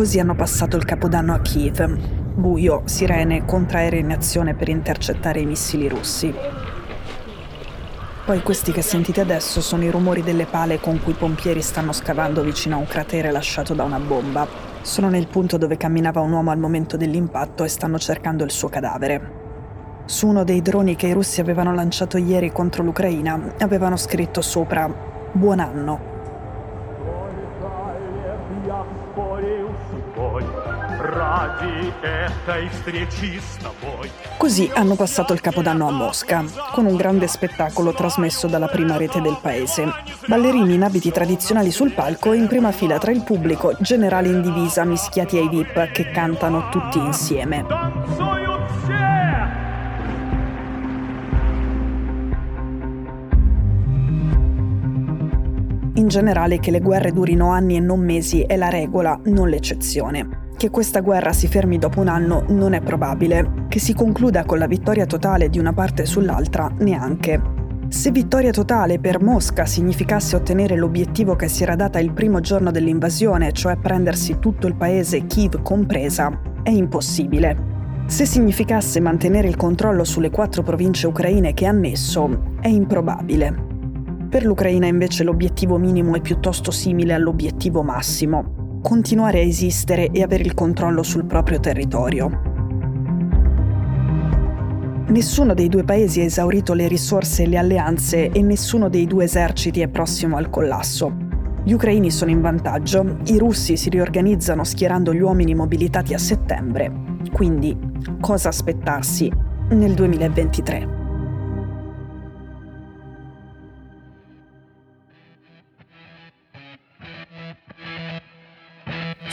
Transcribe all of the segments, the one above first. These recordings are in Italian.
Così hanno passato il capodanno a Kiev. Buio, sirene, contraerei in azione per intercettare i missili russi. Poi questi che sentite adesso sono i rumori delle pale con cui i pompieri stanno scavando vicino a un cratere lasciato da una bomba. Sono nel punto dove camminava un uomo al momento dell'impatto e stanno cercando il suo cadavere. Su uno dei droni che i russi avevano lanciato ieri contro l'Ucraina avevano scritto sopra Buon anno. Così hanno passato il capodanno a Mosca, con un grande spettacolo trasmesso dalla prima rete del paese. Ballerini in abiti tradizionali sul palco e in prima fila tra il pubblico, generali in divisa mischiati ai VIP che cantano tutti insieme. In generale che le guerre durino anni e non mesi è la regola, non l'eccezione. Che questa guerra si fermi dopo un anno non è probabile, che si concluda con la vittoria totale di una parte sull'altra neanche. Se vittoria totale per Mosca significasse ottenere l'obiettivo che si era data il primo giorno dell'invasione, cioè prendersi tutto il paese, Kiev compresa, è impossibile. Se significasse mantenere il controllo sulle quattro province ucraine che ha annesso, è improbabile. Per l'Ucraina invece l'obiettivo minimo è piuttosto simile all'obiettivo massimo, continuare a esistere e avere il controllo sul proprio territorio. Nessuno dei due paesi ha esaurito le risorse e le alleanze e nessuno dei due eserciti è prossimo al collasso. Gli ucraini sono in vantaggio, i russi si riorganizzano schierando gli uomini mobilitati a settembre. Quindi, cosa aspettarsi nel 2023?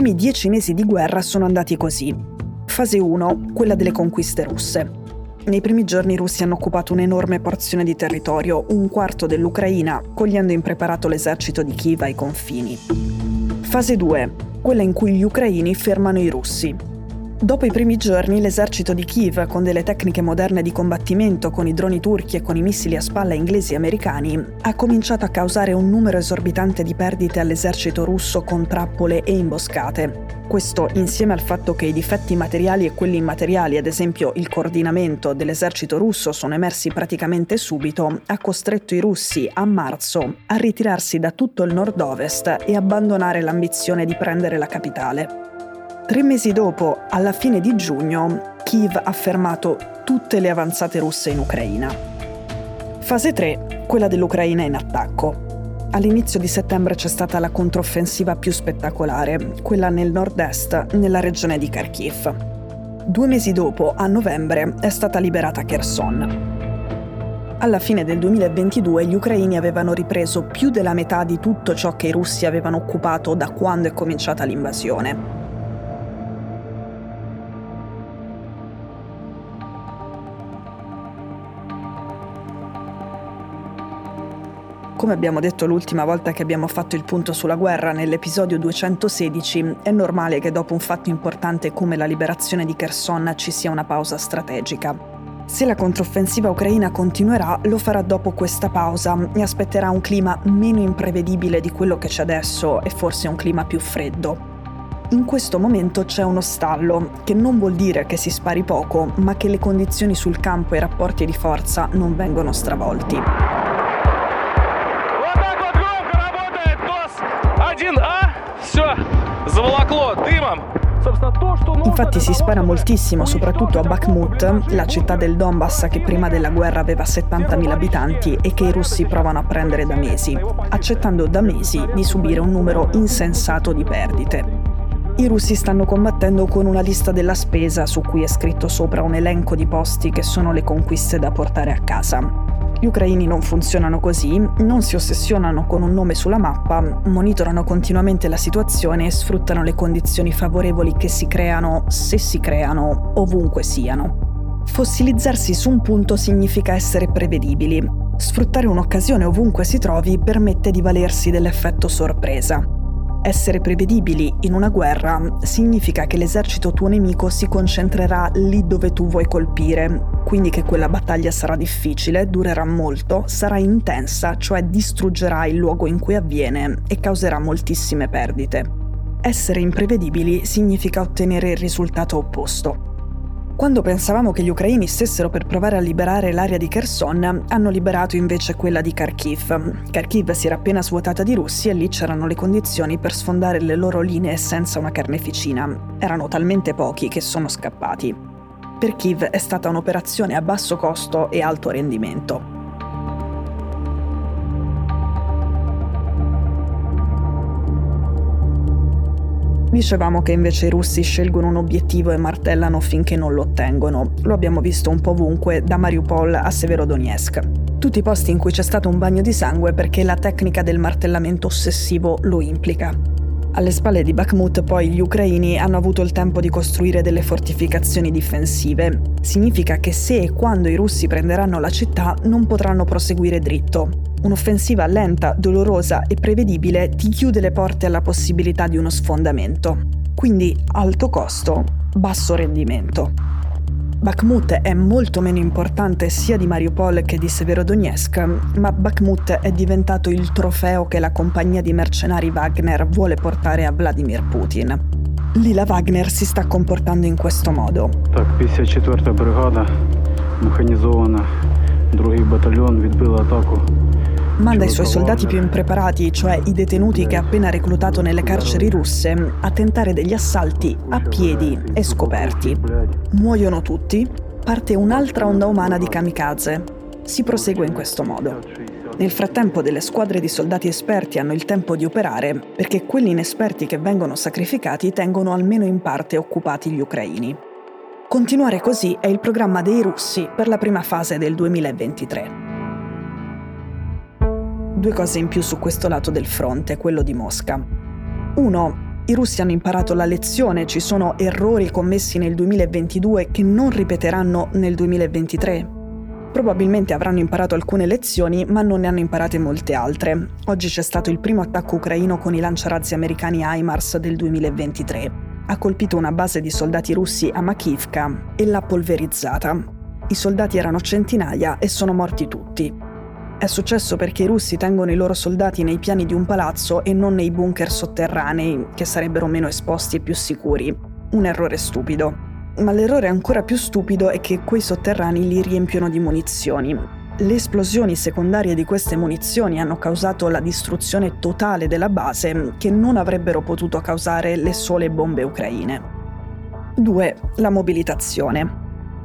Primi dieci mesi di guerra sono andati così. Fase 1, quella delle conquiste russe. Nei primi giorni i russi hanno occupato un'enorme porzione di territorio, un quarto dell'Ucraina, cogliendo impreparato l'esercito di Kiev ai confini. Fase 2, quella in cui gli ucraini fermano i russi. Dopo i primi giorni l'esercito di Kiev, con delle tecniche moderne di combattimento, con i droni turchi e con i missili a spalla inglesi e americani, ha cominciato a causare un numero esorbitante di perdite all'esercito russo con trappole e imboscate. Questo, insieme al fatto che i difetti materiali e quelli immateriali, ad esempio il coordinamento dell'esercito russo, sono emersi praticamente subito, ha costretto i russi a marzo a ritirarsi da tutto il nord-ovest e abbandonare l'ambizione di prendere la capitale. Tre mesi dopo, alla fine di giugno, Kiev ha fermato tutte le avanzate russe in Ucraina. Fase 3, quella dell'Ucraina in attacco. All'inizio di settembre c'è stata la controffensiva più spettacolare, quella nel nord-est, nella regione di Kharkiv. Due mesi dopo, a novembre, è stata liberata Kherson. Alla fine del 2022 gli ucraini avevano ripreso più della metà di tutto ciò che i russi avevano occupato da quando è cominciata l'invasione. Come abbiamo detto l'ultima volta che abbiamo fatto il punto sulla guerra nell'episodio 216, è normale che dopo un fatto importante come la liberazione di Kherson ci sia una pausa strategica. Se la controffensiva ucraina continuerà, lo farà dopo questa pausa e aspetterà un clima meno imprevedibile di quello che c'è adesso e forse un clima più freddo. In questo momento c'è uno stallo, che non vuol dire che si spari poco, ma che le condizioni sul campo e i rapporti di forza non vengono stravolti. Infatti si spara moltissimo, soprattutto a Bakhmut, la città del Donbass che prima della guerra aveva 70.000 abitanti e che i russi provano a prendere da mesi, accettando da mesi di subire un numero insensato di perdite. I russi stanno combattendo con una lista della spesa su cui è scritto sopra un elenco di posti che sono le conquiste da portare a casa. Gli ucraini non funzionano così, non si ossessionano con un nome sulla mappa, monitorano continuamente la situazione e sfruttano le condizioni favorevoli che si creano, se si creano, ovunque siano. Fossilizzarsi su un punto significa essere prevedibili. Sfruttare un'occasione ovunque si trovi permette di valersi dell'effetto sorpresa. Essere prevedibili in una guerra significa che l'esercito tuo nemico si concentrerà lì dove tu vuoi colpire, quindi che quella battaglia sarà difficile, durerà molto, sarà intensa, cioè distruggerà il luogo in cui avviene e causerà moltissime perdite. Essere imprevedibili significa ottenere il risultato opposto. Quando pensavamo che gli ucraini stessero per provare a liberare l'area di Kherson, hanno liberato invece quella di Kharkiv. Kharkiv si era appena svuotata di russi e lì c'erano le condizioni per sfondare le loro linee senza una carneficina. Erano talmente pochi che sono scappati. Per Kiev è stata un'operazione a basso costo e alto rendimento. Dicevamo che invece i russi scelgono un obiettivo e martellano finché non lo ottengono. Lo abbiamo visto un po' ovunque, da Mariupol a Severodonetsk. Tutti i posti in cui c'è stato un bagno di sangue perché la tecnica del martellamento ossessivo lo implica. Alle spalle di Bakhmut poi gli ucraini hanno avuto il tempo di costruire delle fortificazioni difensive. Significa che se e quando i russi prenderanno la città non potranno proseguire dritto. Un'offensiva lenta, dolorosa e prevedibile ti chiude le porte alla possibilità di uno sfondamento. Quindi alto costo, basso rendimento. Bakhmut è molto meno importante sia di Mariupol che di Severodonetsk, ma Bakhmut è diventato il trofeo che la compagnia di mercenari Wagner vuole portare a Vladimir Putin. Lì la Wagner si sta comportando in questo modo. Так, 54 бригада, механізована, другий батальйон відбила атаку manda i suoi soldati più impreparati, cioè i detenuti che ha appena reclutato nelle carceri russe, a tentare degli assalti a piedi e scoperti. Muoiono tutti, parte un'altra onda umana di kamikaze. Si prosegue in questo modo. Nel frattempo delle squadre di soldati esperti hanno il tempo di operare perché quelli inesperti che vengono sacrificati tengono almeno in parte occupati gli ucraini. Continuare così è il programma dei russi per la prima fase del 2023. Due cose in più su questo lato del fronte, quello di Mosca. Uno, i russi hanno imparato la lezione, ci sono errori commessi nel 2022 che non ripeteranno nel 2023. Probabilmente avranno imparato alcune lezioni, ma non ne hanno imparate molte altre. Oggi c'è stato il primo attacco ucraino con i lanciarazzi americani HIMARS del 2023. Ha colpito una base di soldati russi a Makivka e l'ha polverizzata. I soldati erano centinaia e sono morti tutti. È successo perché i russi tengono i loro soldati nei piani di un palazzo e non nei bunker sotterranei, che sarebbero meno esposti e più sicuri. Un errore stupido. Ma l'errore ancora più stupido è che quei sotterranei li riempiono di munizioni. Le esplosioni secondarie di queste munizioni hanno causato la distruzione totale della base che non avrebbero potuto causare le sole bombe ucraine. 2. La mobilitazione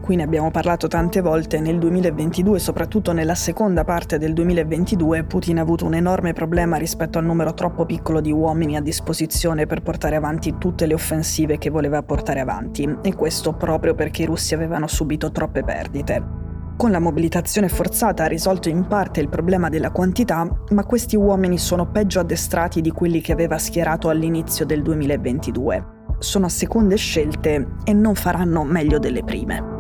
cui ne abbiamo parlato tante volte, nel 2022, soprattutto nella seconda parte del 2022, Putin ha avuto un enorme problema rispetto al numero troppo piccolo di uomini a disposizione per portare avanti tutte le offensive che voleva portare avanti, e questo proprio perché i russi avevano subito troppe perdite. Con la mobilitazione forzata ha risolto in parte il problema della quantità, ma questi uomini sono peggio addestrati di quelli che aveva schierato all'inizio del 2022. Sono seconde scelte e non faranno meglio delle prime.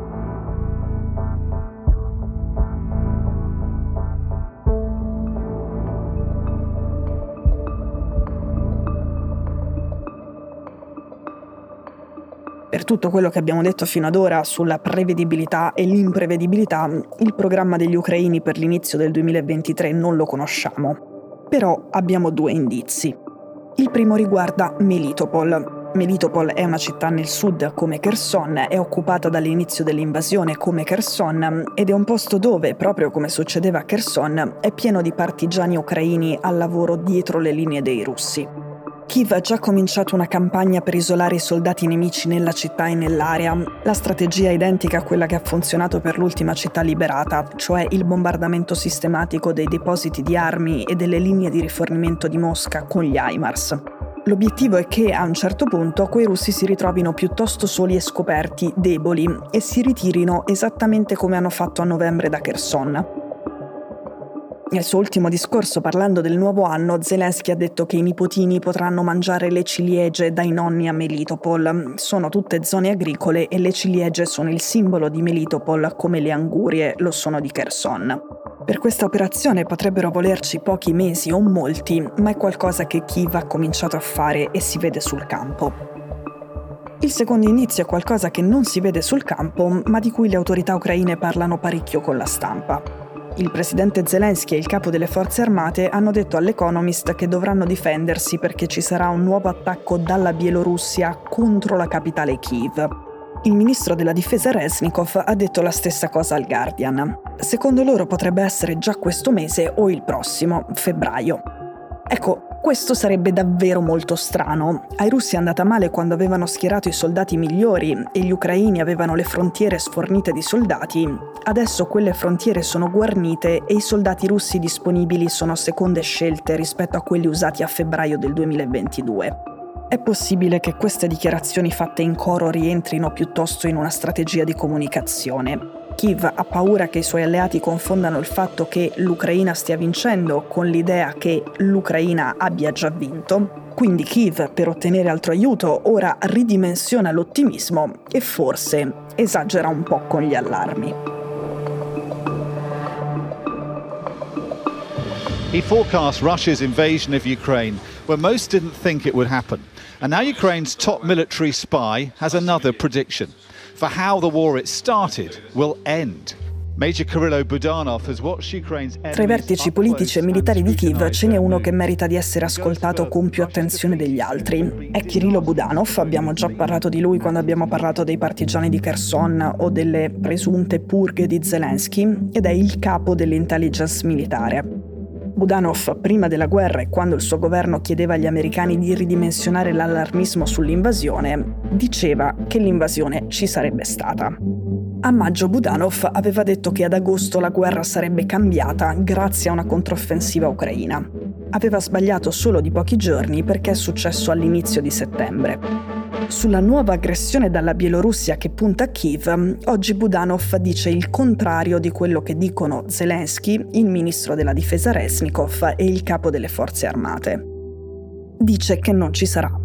Per tutto quello che abbiamo detto fino ad ora sulla prevedibilità e l'imprevedibilità, il programma degli ucraini per l'inizio del 2023 non lo conosciamo. Però abbiamo due indizi. Il primo riguarda Melitopol. Melitopol è una città nel sud come Kherson, è occupata dall'inizio dell'invasione come Kherson ed è un posto dove, proprio come succedeva a Kherson, è pieno di partigiani ucraini al lavoro dietro le linee dei russi. Kiev ha già cominciato una campagna per isolare i soldati nemici nella città e nell'area. La strategia è identica a quella che ha funzionato per l'ultima città liberata, cioè il bombardamento sistematico dei depositi di armi e delle linee di rifornimento di Mosca con gli HIMARS. L'obiettivo è che a un certo punto quei russi si ritrovino piuttosto soli e scoperti, deboli, e si ritirino esattamente come hanno fatto a novembre da Kherson. Nel suo ultimo discorso parlando del nuovo anno, Zelensky ha detto che i nipotini potranno mangiare le ciliegie dai nonni a Melitopol. Sono tutte zone agricole e le ciliegie sono il simbolo di Melitopol come le angurie lo sono di Kherson. Per questa operazione potrebbero volerci pochi mesi o molti, ma è qualcosa che Kiev ha cominciato a fare e si vede sul campo. Il secondo inizio è qualcosa che non si vede sul campo, ma di cui le autorità ucraine parlano parecchio con la stampa. Il presidente Zelensky e il capo delle forze armate hanno detto all'Economist che dovranno difendersi perché ci sarà un nuovo attacco dalla Bielorussia contro la capitale Kiev. Il ministro della difesa Resnikov ha detto la stessa cosa al Guardian. Secondo loro potrebbe essere già questo mese o il prossimo, febbraio. Ecco, questo sarebbe davvero molto strano. Ai russi è andata male quando avevano schierato i soldati migliori e gli ucraini avevano le frontiere sfornite di soldati. Adesso quelle frontiere sono guarnite e i soldati russi disponibili sono seconde scelte rispetto a quelli usati a febbraio del 2022. È possibile che queste dichiarazioni fatte in coro rientrino piuttosto in una strategia di comunicazione. Kiev ha paura che i suoi alleati confondano il fatto che l'Ucraina stia vincendo con l'idea che l'Ucraina abbia già vinto. Quindi Kiev, per ottenere altro aiuto, ora ridimensiona l'ottimismo e forse esagera un po' con gli allarmi. He forecast Russia's invasion of Ukraine where most didn't think it would happen. And now Ukraine's top military spy has another prediction for how the war it started will end. Tra i vertici politici e militari di Kiev ce n'è uno che merita di essere ascoltato con più attenzione degli altri. È Kirilo Budanov, abbiamo già parlato di lui quando abbiamo parlato dei partigiani di Kherson o delle presunte purghe di Zelensky, ed è il capo dell'intelligence militare. Budanov, prima della guerra e quando il suo governo chiedeva agli americani di ridimensionare l'allarmismo sull'invasione, diceva che l'invasione ci sarebbe stata. A maggio Budanov aveva detto che ad agosto la guerra sarebbe cambiata grazie a una controffensiva ucraina. Aveva sbagliato solo di pochi giorni perché è successo all'inizio di settembre. Sulla nuova aggressione dalla Bielorussia che punta a Kiev, oggi Budanov dice il contrario di quello che dicono Zelensky, il ministro della difesa Resnikov e il capo delle forze armate. Dice che non ci sarà